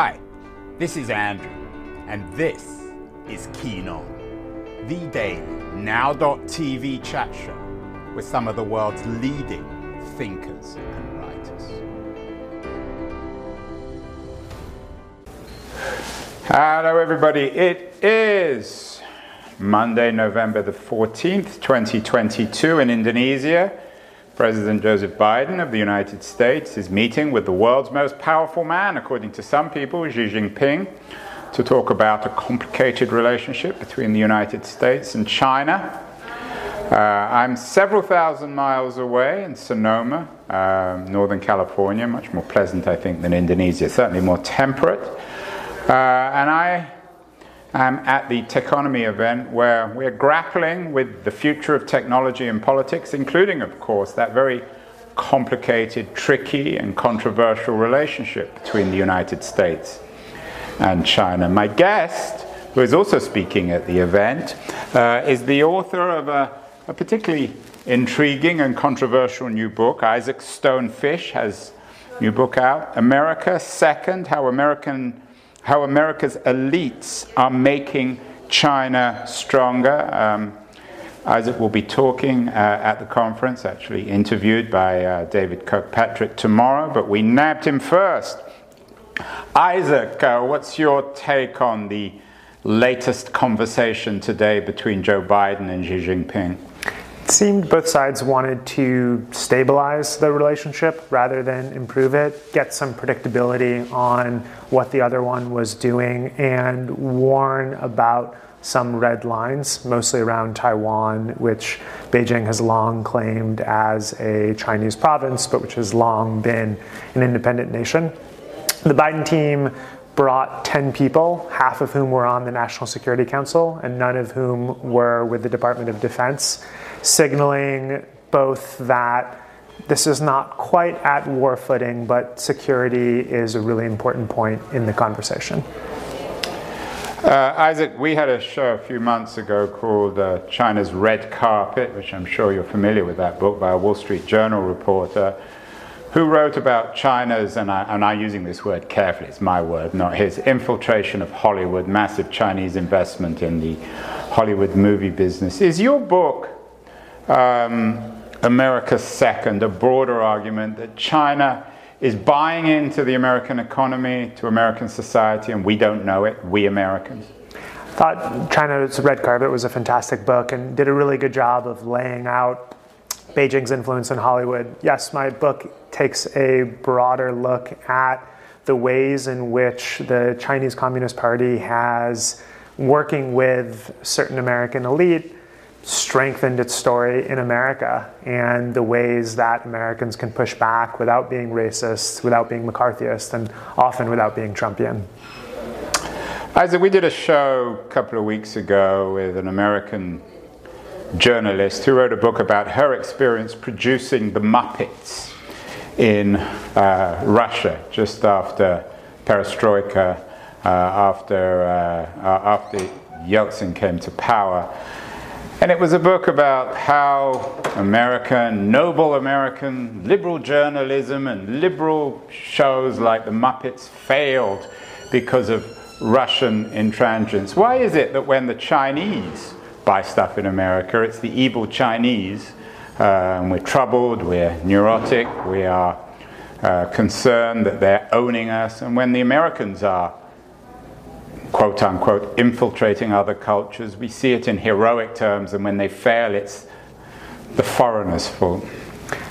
Hi, this is Andrew, and this is Keen On, the daily now.tv chat show with some of the world's leading thinkers and writers. Hello, everybody. It is Monday, November the 14th, 2022, in Indonesia. President Joseph Biden of the United States is meeting with the world's most powerful man, according to some people, Xi Jinping, to talk about a complicated relationship between the United States and China. Uh, I'm several thousand miles away in Sonoma, uh, Northern California, much more pleasant, I think, than Indonesia, certainly more temperate. Uh, and I am at the Techonomy event where we're grappling with the future of technology and politics, including, of course, that very complicated, tricky, and controversial relationship between the United States and China. My guest, who is also speaking at the event, uh, is the author of a, a, particularly intriguing and controversial new book. Isaac Stone Fish has a new book out, America Second: How American how America's elites are making China stronger. Um, Isaac will be talking uh, at the conference, actually interviewed by uh, David Kirkpatrick tomorrow, but we nabbed him first. Isaac, uh, what's your take on the latest conversation today between Joe Biden and Xi Jinping? It seemed both sides wanted to stabilize the relationship rather than improve it, get some predictability on what the other one was doing, and warn about some red lines, mostly around Taiwan, which Beijing has long claimed as a Chinese province, but which has long been an independent nation. The Biden team brought 10 people, half of whom were on the National Security Council, and none of whom were with the Department of Defense signaling both that this is not quite at war footing, but security is a really important point in the conversation. Uh, Isaac, we had a show a few months ago called uh, China's Red Carpet, which I'm sure you're familiar with that book by a Wall Street Journal reporter who wrote about China's, and, I, am using this word carefully, it's my word, not his, infiltration of Hollywood, massive Chinese investment in the Hollywood movie business. Is your book um, America's second, a broader argument that China is buying into the American economy, to American society, and we don't know it, we Americans? I thought China's Red Carpet was a fantastic book and did a really good job of laying out Beijing's influence in Hollywood. Yes, my book takes a broader look at the ways in which the Chinese Communist Party has, working with certain American elite, strengthened its story in America and the ways that Americans can push back without being racist, without being McCarthyist, and often without being Trumpian. Isaac, we did a show a couple of weeks ago with an American journalist who wrote a book about her experience producing the Muppets in uh, Russia just after perestroika, uh, after, uh, after Yeltsin came to power. And it was a book about how American, noble American, liberal journalism and liberal shows like the Muppets failed because of Russian intransigence. Why is it that when the Chinese buy stuff in America, it's the evil Chinese, uh, and we're troubled, we're neurotic, we are uh, concerned that they're owning us, and when the Americans are quote unquote infiltrating other cultures. We see it in heroic terms, and when they fail, it's the foreigner's fault.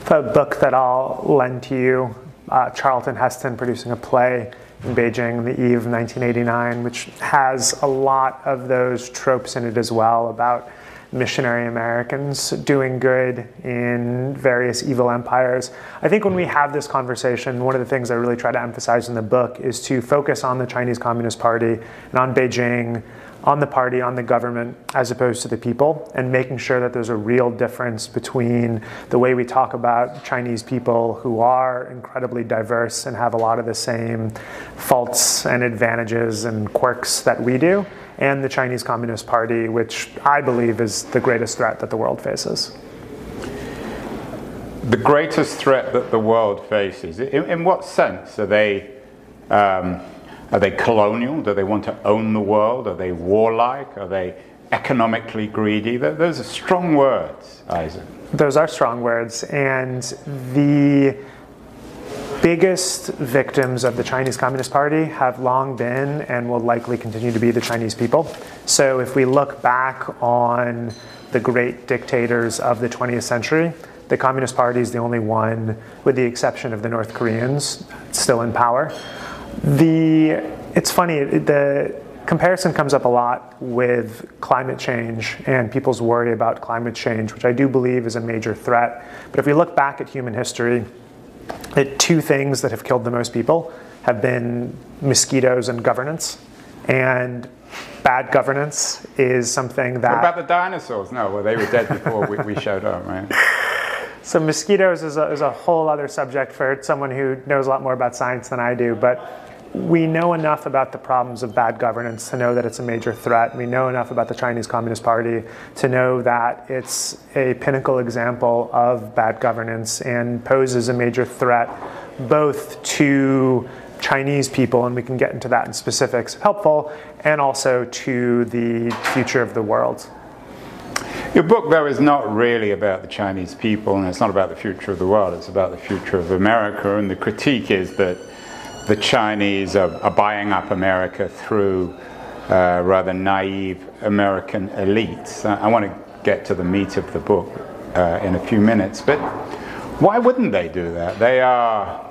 The book that I'll lend to you, uh, Charlton Heston producing a play in Beijing, the eve of 1989, which has a lot of those tropes in it as well about missionary Americans doing good in various evil empires. I think when we have this conversation, one of the things I really try to emphasize in the book is to focus on the Chinese Communist Party and on Beijing, on the party, on the government, as opposed to the people, and making sure that there's a real difference between the way we talk about Chinese people who are incredibly diverse and have a lot of the same faults and advantages and quirks that we do and the Chinese Communist Party, which I believe is the greatest threat that the world faces. The greatest threat that the world faces? In, in what sense are they, um, Are they colonial? Do they want to own the world? Are they warlike? Are they economically greedy? Those are strong words, Isaac. Those are strong words. And the biggest victims of the Chinese Communist Party have long been and will likely continue to be the Chinese people. So if we look back on the great dictators of the 20th century, the Communist Party is the only one, with the exception of the North Koreans, still in power. The it's funny the comparison comes up a lot with climate change and people's worry about climate change, which I do believe is a major threat. But if we look back at human history, the two things that have killed the most people have been mosquitoes and governance. And bad governance is something that. What about the dinosaurs? No, well, they were dead before we, we showed up, right? So mosquitoes is a, is a whole other subject for someone who knows a lot more about science than I do. But we know enough about the problems of bad governance to know that it's a major threat. We know enough about the Chinese Communist Party to know that it's a pinnacle example of bad governance and poses a major threat both to Chinese people, and we can get into that in specifics, helpful, and also to the future of the world. Your book, though, is not really about the Chinese people, and it's not about the future of the world, it's about the future of America, and the critique is that the Chinese are, are buying up America through uh, rather naive American elites. I, I want to get to the meat of the book uh, in a few minutes, but why wouldn't they do that? They are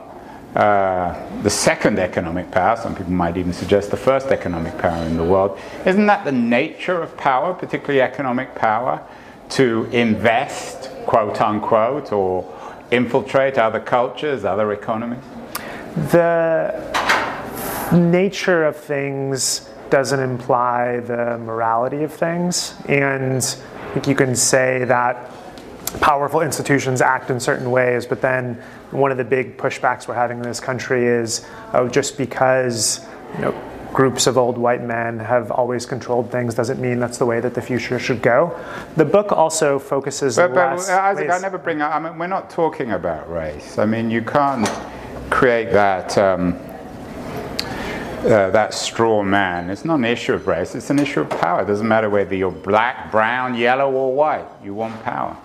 uh, the second economic power, some people might even suggest the first economic power in the world. Isn't that the nature of power, particularly economic power, to invest, quote unquote, or infiltrate other cultures, other economies? The nature of things doesn't imply the morality of things. And I think you can say that powerful institutions act in certain ways, but then one of the big pushbacks we're having in this country is oh, just because you know, groups of old white men have always controlled things doesn't mean that's the way that the future should go. The book also focuses but, but less. Isaac, I never bring up. I mean, we're not talking about race. I mean, you can't create that um, uh, that straw man. It's not an issue of race. It's an issue of power. It doesn't matter whether you're black, brown, yellow, or white. You want power.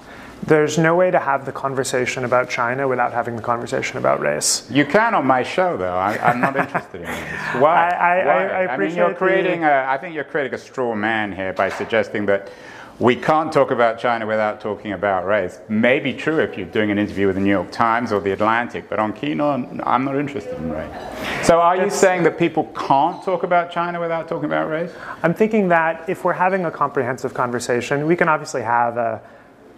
There's no way to have the conversation about China without having the conversation about race. You can on my show, though. I, am not interested in this. Why? I, I, Why? I, I, mean, you're creating. The... A, I think you're creating a straw man here by suggesting that we can't talk about China without talking about race. Maybe true if you're doing an interview with the New York Times or the Atlantic, but on Keen On, I'm not interested in race. So are you saying that people can't talk about China without talking about race? I'm thinking that if we're having a comprehensive conversation, we can obviously have a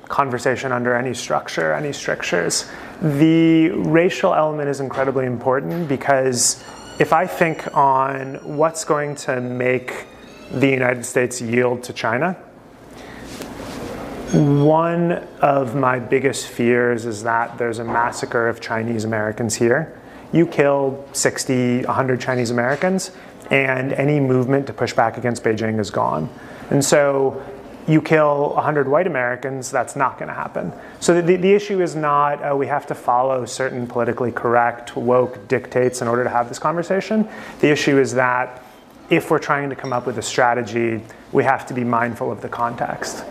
conversation under any structure, any strictures. The racial element is incredibly important because if I think on what's going to make the United States yield to China, one of my biggest fears is that there's a massacre of Chinese Americans here. You kill 60, 100 Chinese Americans, and any movement to push back against Beijing is gone. And so you kill 100 white Americans, that's not going to happen. So the, the issue is not uh, we have to follow certain politically correct, woke dictates in order to have this conversation. The issue is that if we're trying to come up with a strategy, we have to be mindful of the context.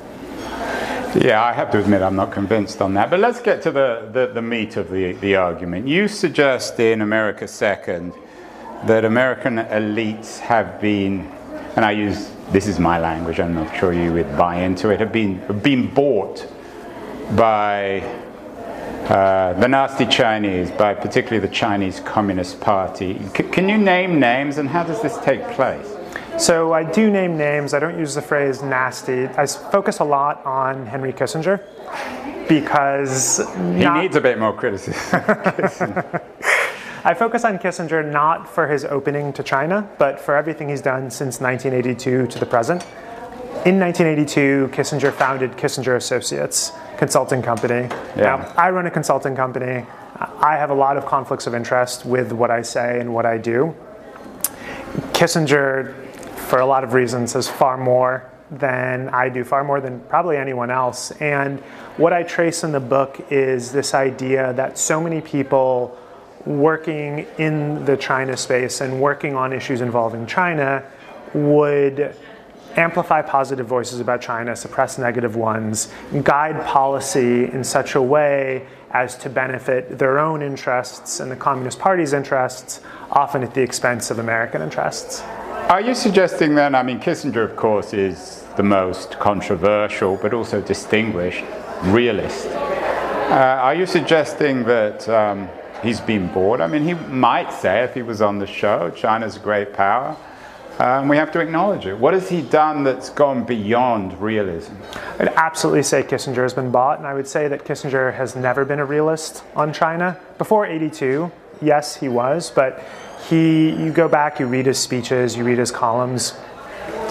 Yeah, I have to admit I'm not convinced on that. But let's get to the, the, the, meat of the, the argument. You suggest in America Second that American elites have been, and I use this is my language, I'm not sure you would buy into it, have been, have been bought by uh, the nasty Chinese, by particularly the Chinese Communist Party. C- can you name names and how does this take place? So I do name names. I don't use the phrase nasty. I focus a lot on Henry Kissinger because he not, needs a bit more criticism. I focus on Kissinger not for his opening to China, but for everything he's done since 1982 to the present. In 1982, Kissinger founded Kissinger Associates consulting company. Yeah. Now, I run a consulting company. I have a lot of conflicts of interest with what I say and what I do. Kissinger for a lot of reasons, has far more than I do, far more than probably anyone else. And what I trace in the book is this idea that so many people working in the China space and working on issues involving China would amplify positive voices about China, suppress negative ones, guide policy in such a way as to benefit their own interests and the Communist Party's interests, often at the expense of American interests. Are you suggesting then, I mean, Kissinger, of course, is the most controversial but also distinguished realist. Uh, are you suggesting that um, he's been bored? I mean, he might say, if he was on the show, China's a great power. Um, we have to acknowledge it. What has he done that's gone beyond realism? I'd absolutely say Kissinger has been bought, and I would say that Kissinger has never been a realist on China. Before 82, yes, he was, but he, you go back, you read his speeches, you read his columns,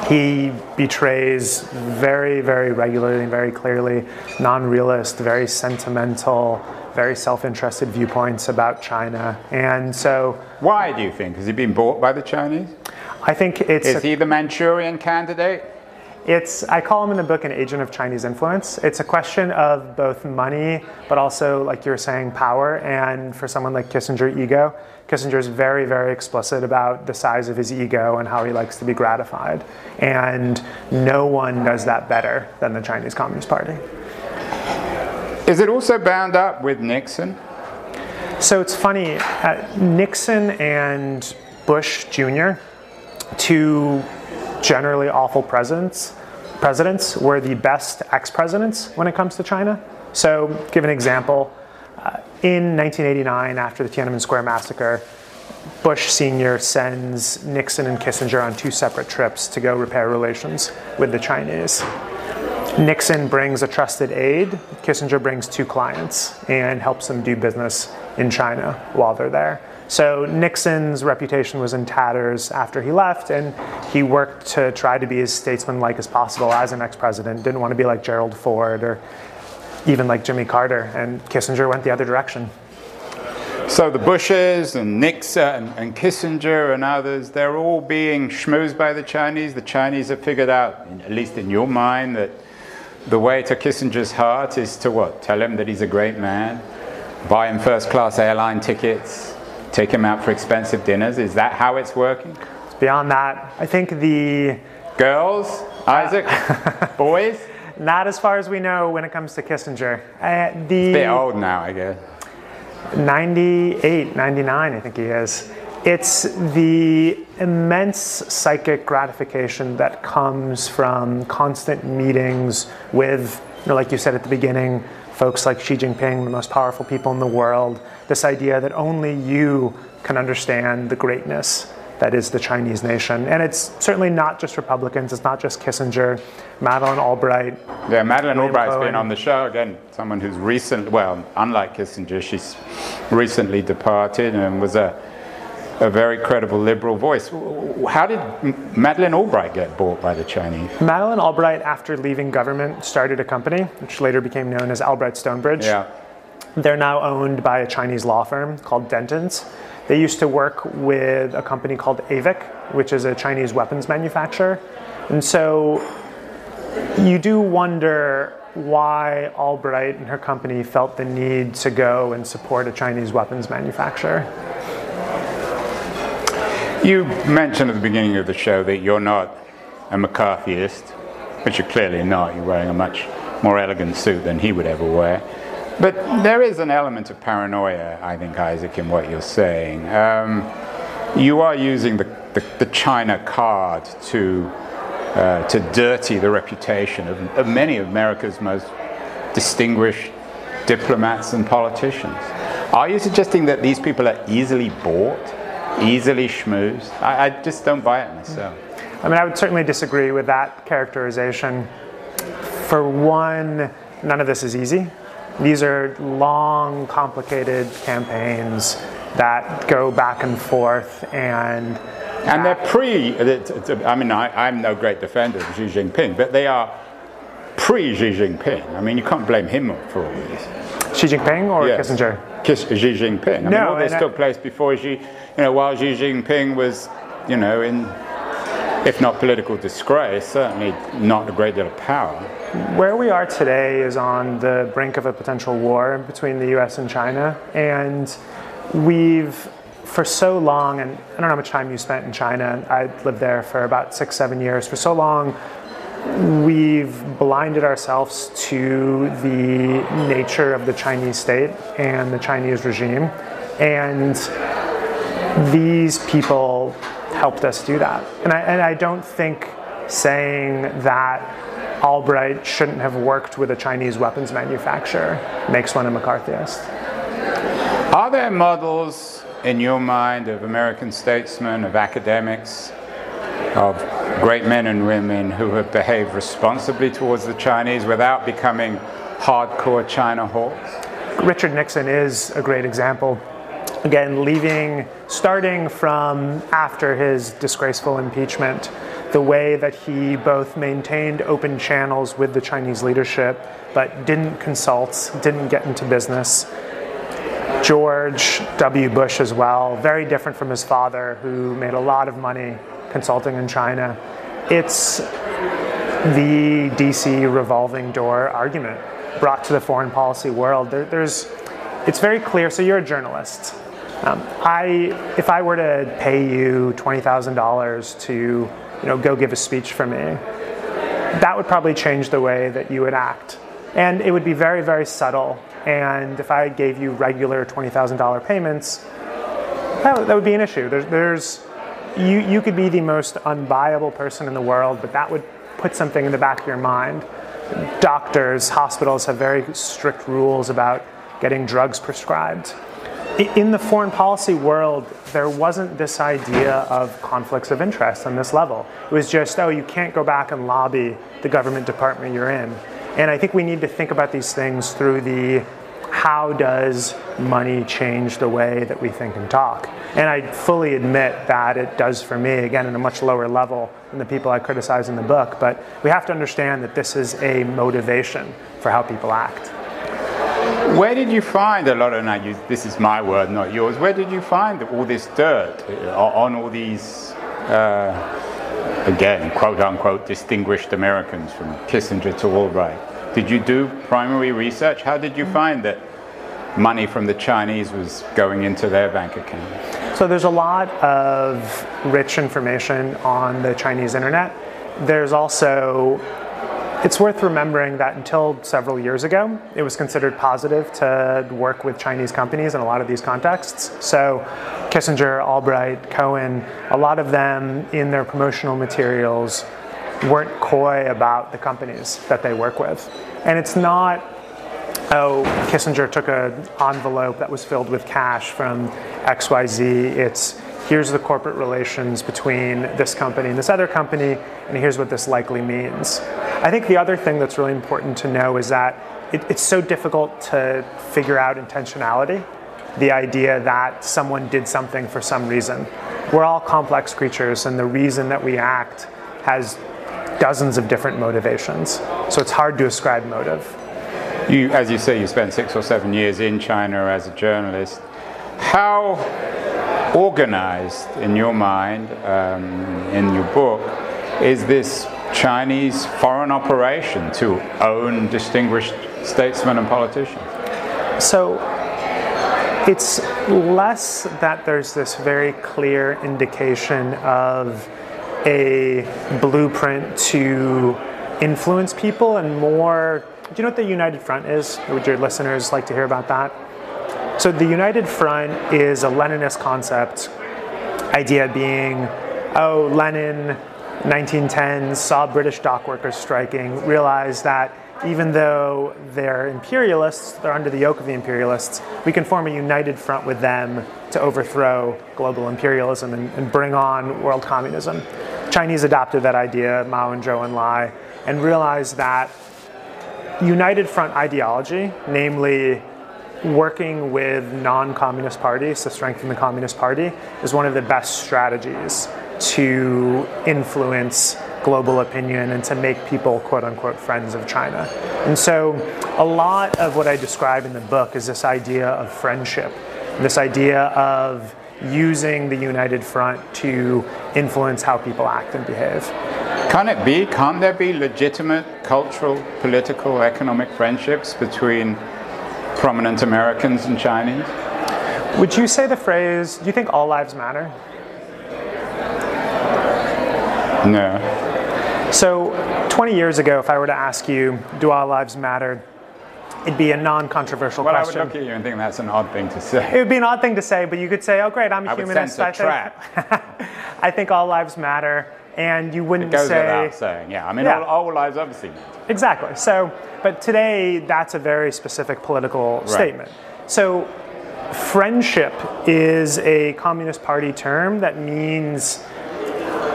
he betrays very, very regularly and very clearly non realist, very sentimental, very self interested viewpoints about China. And so. Why do you think? Has he been bought by the Chinese? I think it's. Is a, he the Manchurian candidate? It's, I call him in the book an agent of Chinese influence. It's a question of both money, but also, like you were saying, power. And for someone like Kissinger, ego. Kissinger is very, very explicit about the size of his ego and how he likes to be gratified. And no one does that better than the Chinese Communist Party. Is it also bound up with Nixon? So it's funny, uh, Nixon and Bush Jr., two generally awful presidents, presidents were the best ex-presidents when it comes to China. So, give an example. Uh, in 1989, after the Tiananmen Square massacre, Bush Sr. sends Nixon and Kissinger on two separate trips to go repair relations with the Chinese. Nixon brings a trusted aide, Kissinger brings two clients and helps them do business in China while they're there. So Nixon's reputation was in tatters after he left, and he worked to try to be as statesmanlike as possible as an ex president. Didn't want to be like Gerald Ford or even like Jimmy Carter, and Kissinger went the other direction. So the Bushes and Nixon and, Kissinger and others, they're all being schmoozed by the Chinese. The Chinese have figured out, at least in your mind, that the way to Kissinger's heart is to what? Tell him that he's a great man, buy him first class airline tickets, take him out for expensive dinners. Is that how it's working? It's beyond that. I think the. Girls, Isaac, boys? Not as far as we know when it comes to Kissinger. Uh, the it's a bit old now, I guess. 98, 99, I think he is. It's the immense psychic gratification that comes from constant meetings with, you know, like you said at the beginning, folks like Xi Jinping, the most powerful people in the world. This idea that only you can understand the greatness that is the Chinese nation. And it's certainly not just Republicans, it's not just Kissinger, Madeleine Albright. Yeah, Madeleine Albright's Cohen. been on the show again, someone who's recently, well, unlike Kissinger, she's recently departed and was a, a very credible liberal voice. How did Madeleine Albright get bought by the Chinese? Madeleine Albright, after leaving government, started a company, which later became known as Albright Stonebridge. Yeah. They're now owned by a Chinese law firm called Dentons. They used to work with a company called AVIC, which is a Chinese weapons manufacturer. And so you do wonder why Albright and her company felt the need to go and support a Chinese weapons manufacturer. You mentioned at the beginning of the show that you're not a McCarthyist, which you're clearly not. You're wearing a much more elegant suit than he would ever wear. But there is an element of paranoia, I think, Isaac, in what you're saying. Um, you are using the, the, the China card to, uh, to dirty the reputation of, of many of America's most distinguished diplomats and politicians. Are you suggesting that these people are easily bought, easily schmoozed? I, I just don't buy it myself. I mean, I would certainly disagree with that characterization. For one, none of this is easy. These are long, complicated campaigns that go back and forth and and they're pre i mean I, am no great defender of xi jinping but they are pre xi jinping i mean you can't blame him for all this xi jinping or yes. kissinger Kiss, xi jinping I no, mean, all this took place before xi you know while xi jinping was you know in if not political disgrace, certainly not a great deal of power. Where we are today is on the brink of a potential war between the US and China. And we've for so long, and I don't know how much time you spent in China. I lived there for about six, seven years. For so long, we've blinded ourselves to the nature of the Chinese state and the Chinese regime. And these people helped us do that. And I, and I don't think saying that Albright shouldn't have worked with a Chinese weapons manufacturer makes one a McCarthyist. Are there models in your mind of American statesmen, of academics, of great men and women who have behaved responsibly towards the Chinese without becoming hardcore China hawks? Richard Nixon is a great example. Again, leaving, starting from after his disgraceful impeachment, the way that he both maintained open channels with the Chinese leadership, but didn't consult, didn't get into business. George W. Bush as well, very different from his father, who made a lot of money consulting in China. It's the DC revolving door argument brought to the foreign policy world. There, there's, it's very clear. So you're a journalist. Um, I, if I were to pay you twenty thousand dollars to, you know, go give a speech for me, that would probably change the way that you would act, and it would be very, very subtle. And if I gave you regular twenty thousand dollar payments, that, that would be an issue. There's, there's you, you could be the most unbuyable person in the world, but that would put something in the back of your mind. Doctors, hospitals have very strict rules about getting drugs prescribed. In the foreign policy world, there wasn't this idea of conflicts of interest on this level. It was just, oh, you can't go back and lobby the government department you're in. And I think we need to think about these things through the how does money change the way that we think and talk? And I fully admit that it does for me, again, in a much lower level than the people I criticize in the book. But we have to understand that this is a motivation for how people act. Where did you find a lot of, now you, this is my word, not yours, where did you find all this dirt on all these, uh, again, quote unquote, distinguished Americans from Kissinger to Albright? Did you do primary research? How did you mm. find that money from the Chinese was going into their bank account? So there's a lot of rich information on the Chinese internet. There's also it's worth remembering that until several years ago, it was considered positive to work with Chinese companies in a lot of these contexts. So, Kissinger, Albright, Cohen, a lot of them in their promotional materials weren't coy about the companies that they work with. And it's not, oh, Kissinger took an envelope that was filled with cash from XYZ. It's here's the corporate relations between this company and this other company, and here's what this likely means. I think the other thing that's really important to know is that it, it's so difficult to figure out intentionality. The idea that someone did something for some reason. We're all complex creatures, and the reason that we act has dozens of different motivations. So it's hard to ascribe motive. You, as you say, you spent six or seven years in China as a journalist. How organized, in your mind, um, in your book, is this Chinese foreign operation to own distinguished statesmen and politicians? So it's less that there's this very clear indication of a blueprint to influence people and more. Do you know what the United Front is? Would your listeners like to hear about that? So, the United Front is a Leninist concept, idea being, oh, Lenin, 1910, saw British dockworkers striking, realized that even though they're imperialists, they're under the yoke of the imperialists, we can form a united front with them to overthrow global imperialism and, and bring on world communism. Chinese adopted that idea, Mao and Zhou and Enlai, and realized that united front ideology, namely working with non-communist parties to strengthen the communist party is one of the best strategies to influence global opinion and to make people quote unquote friends of China. And so a lot of what I describe in the book is this idea of friendship, this idea of using the United Front to influence how people act and behave. Can it be? Can't there be legitimate cultural, political, economic friendships between prominent Americans and Chinese? Would you say the phrase, do you think all lives matter? No. So, 20 years ago, if I were to ask you, do all lives matter? It'd be a non controversial question. Well, I would look at you and think that's an odd thing to say. It would be an odd thing to say, but you could say, "Oh, great, I'm a I would humanist. sense a I think I think all lives matter," and you wouldn't it Goes say without saying, yeah. I mean, Yeah. all, all lives obviously matter. exactly. So, but today that's a very specific political statement. So, friendship is a Communist Party term that means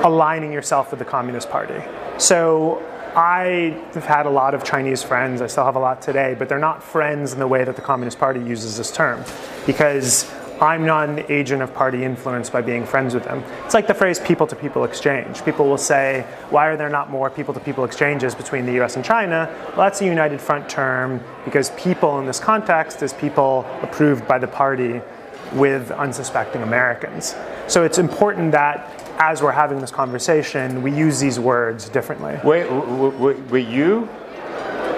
aligning yourself with the Communist Party. So I have had a lot of Chinese friends, I still have a lot today, but they're not friends in the way that the Communist Party uses this term because I'm not an agent of party influence by being friends with them. It's like the phrase people to people exchange. People will say, why are there not more people to people exchanges between the US and China? Well, that's a United Front term because people in this context is people approved by the party with unsuspecting Americans. So it's important that as we're having this conversation, we use these words differently. Were, were, were you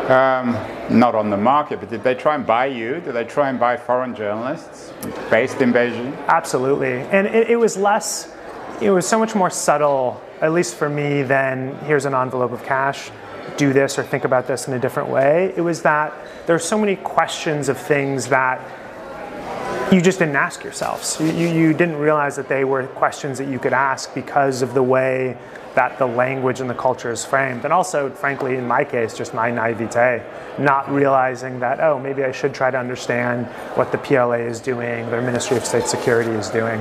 um, not on the market, but did they try and buy you? Did they try and buy foreign journalists based in Beijing? Absolutely. And it, it was less, it was so much more subtle, at least for me, than here's an envelope of cash, do this or think about this in a different way. It was that there are so many questions of things that you just didn't ask yourselves. You, you, didn't realize that they were questions that you could ask because of the way that the language and the culture is framed. And also, frankly, in my case, just my naivete, not realizing that, oh, maybe I should try to understand what the PLA is doing, their Ministry of State Security is doing.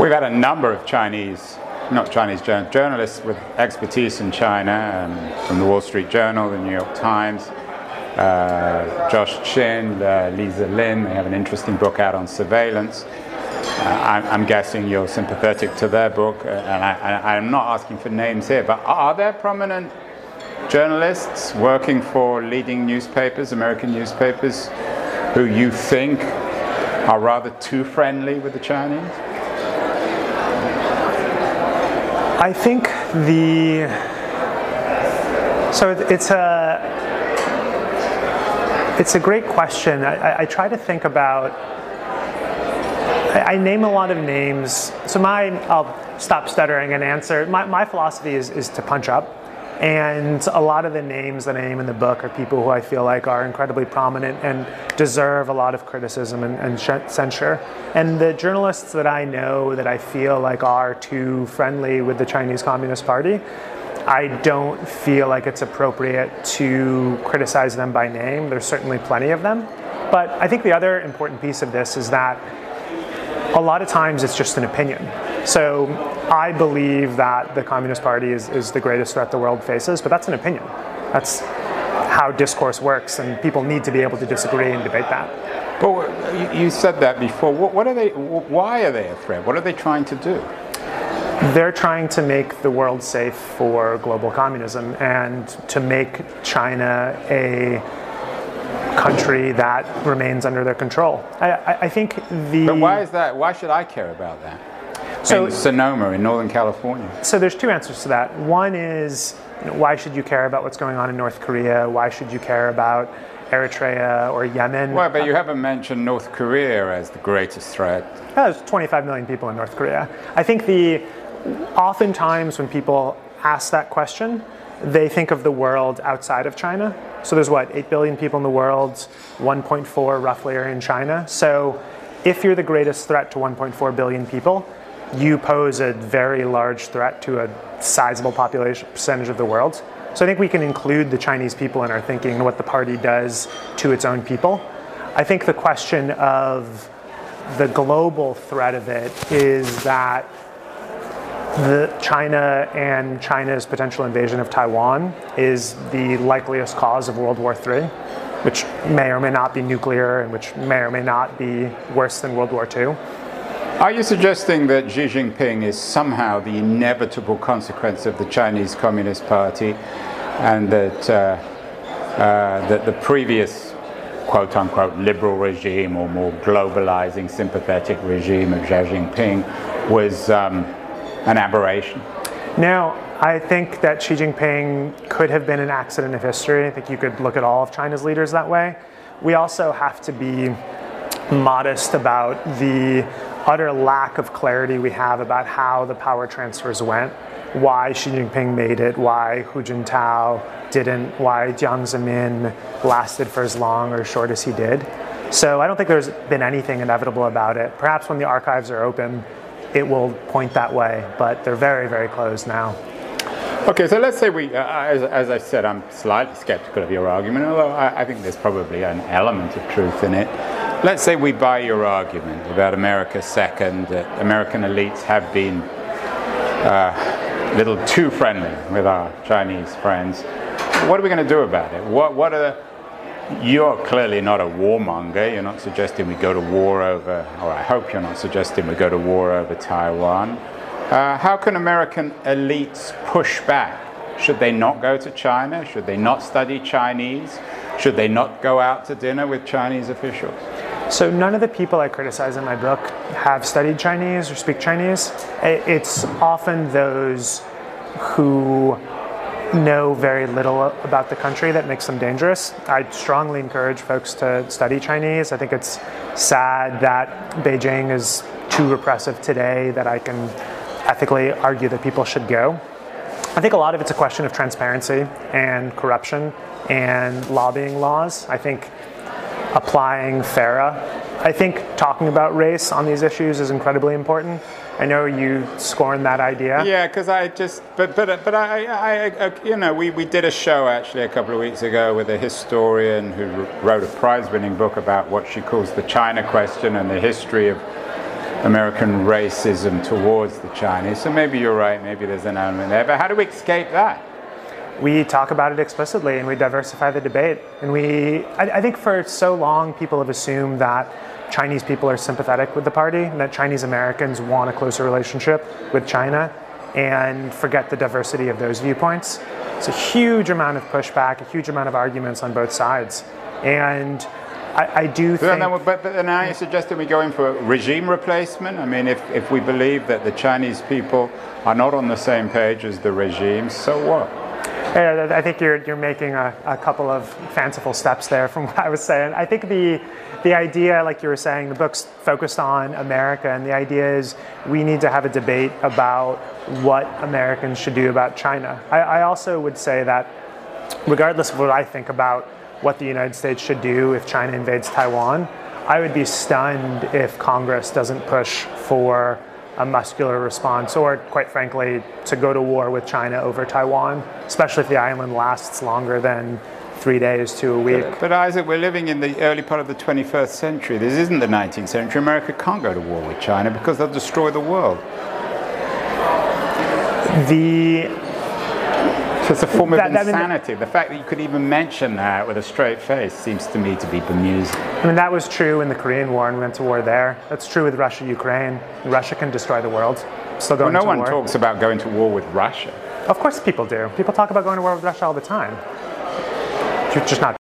We've had a number of Chinese, not Chinese journalists with expertise in China, um, from the Wall Street Journal, the New York Times, Josh Chin, uh, Liza Lin. They have an interesting book out on surveillance. Uh, I'm, guessing you're sympathetic to their book, uh, and I, I'm not asking for names here, but are there prominent journalists working for leading newspapers, American newspapers, who you think are rather too friendly with the Chinese? I think the so it- it's a it's a great question. I, I- try to think about. I, I name a lot of names. So my I'll stop stuttering and answer. My, my philosophy is, is to punch up. And a lot of the names that I name in the book are people who I feel like are incredibly prominent and deserve a lot of criticism and, and censure. And the journalists that I know that I feel like are too friendly with the Chinese Communist Party, I don't feel like it's appropriate to criticize them by name. There's certainly plenty of them. But I think the other important piece of this is that a lot of times it's just an opinion. So I believe that the Communist Party is, is the greatest threat the world faces, but that's an opinion. That's how discourse works, and people need to be able to disagree and debate that. But you- said that before. What are they? Why are they a threat? What are they trying to do? They're trying to make the world safe for global communism and to make China a country that remains under their control. I, I, I think the. But why is that? Why should I care about that? So- in Sonoma, in Northern California. So there's two answers to that. One is you know, why should you care about what's going on in North Korea? Why should you care about Eritrea or Yemen? Well, but uh, you haven't mentioned North Korea as the greatest threat. Oh, There's 25 million people in North Korea. I think the oftentimes when people ask that question, they think of the world outside of China. So there's what 8 billion people in the world, 1.4 roughly are in China. So if you're the greatest threat to 1.4 billion people, you pose a very large threat to a sizable population percentage of the world. So I think we can include the Chinese people in our thinking and what the party does to its own people. I think the question of the global threat of it is that the China and China's potential invasion of Taiwan is the likeliest cause of World War III, which may or may not be nuclear and which may or may not be worse than World War II. Are you suggesting that Xi Jinping is somehow the inevitable consequence of the Chinese Communist Party, and that uh, uh, that the previous quote unquote liberal regime or more globalizing, sympathetic regime of Xi Jinping was um, an aberration? Now, I think that Xi Jinping could have been an accident of history. I think you could look at all of China's leaders that way. We also have to be modest about the utter lack of clarity we have about how the power transfers went, why Xi Jinping made it, why Hu Jintao didn't, why Jiang Zemin lasted for as long or short as he did. So I don't think there's been anything inevitable about it. Perhaps when the archives are open, it will point that way, but they're very, very close now. Okay, so let's say we, uh, as, as, I said, I'm slightly skeptical of your argument, although I, I, think there's probably an element of truth in it. Let's say we buy your argument about America second, that American elites have been uh, a little too friendly with our Chinese friends. What are we going to do about it? What, what are you're clearly not a warmonger. You're not suggesting we go to war over, or I hope you're not suggesting we go to war over Taiwan. Uh, how can American elites push back? Should they not go to China? Should they not study Chinese? Should they not go out to dinner with Chinese officials? So, none of the people I criticize in my book have studied Chinese or speak Chinese. It's often those who know very little about the country that makes them dangerous. I strongly encourage folks to study Chinese. I think it's sad that Beijing is too repressive today that I can ethically argue that people should go. I think a lot of it's a question of transparency and corruption and lobbying laws. I think applying FARA. I think talking about race on these issues is incredibly important. I know you scorn that idea. Yeah, because I just, but but but I, I, I, you know, we, we did a show actually a couple of weeks ago with a historian who wrote a prize-winning book about what she calls the China question and the history of American racism towards the Chinese. So maybe you're right, maybe there's an element there. But how do we escape that? We talk about it explicitly and we diversify the debate. And we, I, I think for so long, people have assumed that Chinese people are sympathetic with the party and that Chinese Americans want a closer relationship with China and forget the diversity of those viewpoints. It's a huge amount of pushback, a huge amount of arguments on both sides. And I, I do think. But, but, but now you're suggesting we go in for regime replacement? I mean, if, if we believe that the Chinese people are not on the same page as the regime, so what? I think you're, you're making a, a couple of fanciful steps there from what I was saying. I think the, the idea, like you were saying, the book's focused on America, and the idea is we need to have a debate about what Americans should do about China. I, I also would say that, regardless of what I think about what the United States should do if China invades Taiwan, I would be stunned if Congress doesn't push for a muscular response, or quite frankly, to go to war with China over Taiwan, especially if the island lasts longer than three days to a week. But, but, Isaac, we're living in the early part of the 21st century. This isn't the 19th century. America can't go to war with China because they'll destroy the world. The it's a form of that, insanity. the fact that you could even mention that with a straight face seems to me to be bemusing. I mean, that was true in the Korean War and we went to war there. That's true with Russia, Ukraine. Russia can destroy the world. Still going well, no one war. talks about going to war with Russia. Of course, people do. People talk about going to war with Russia all the time. You're just not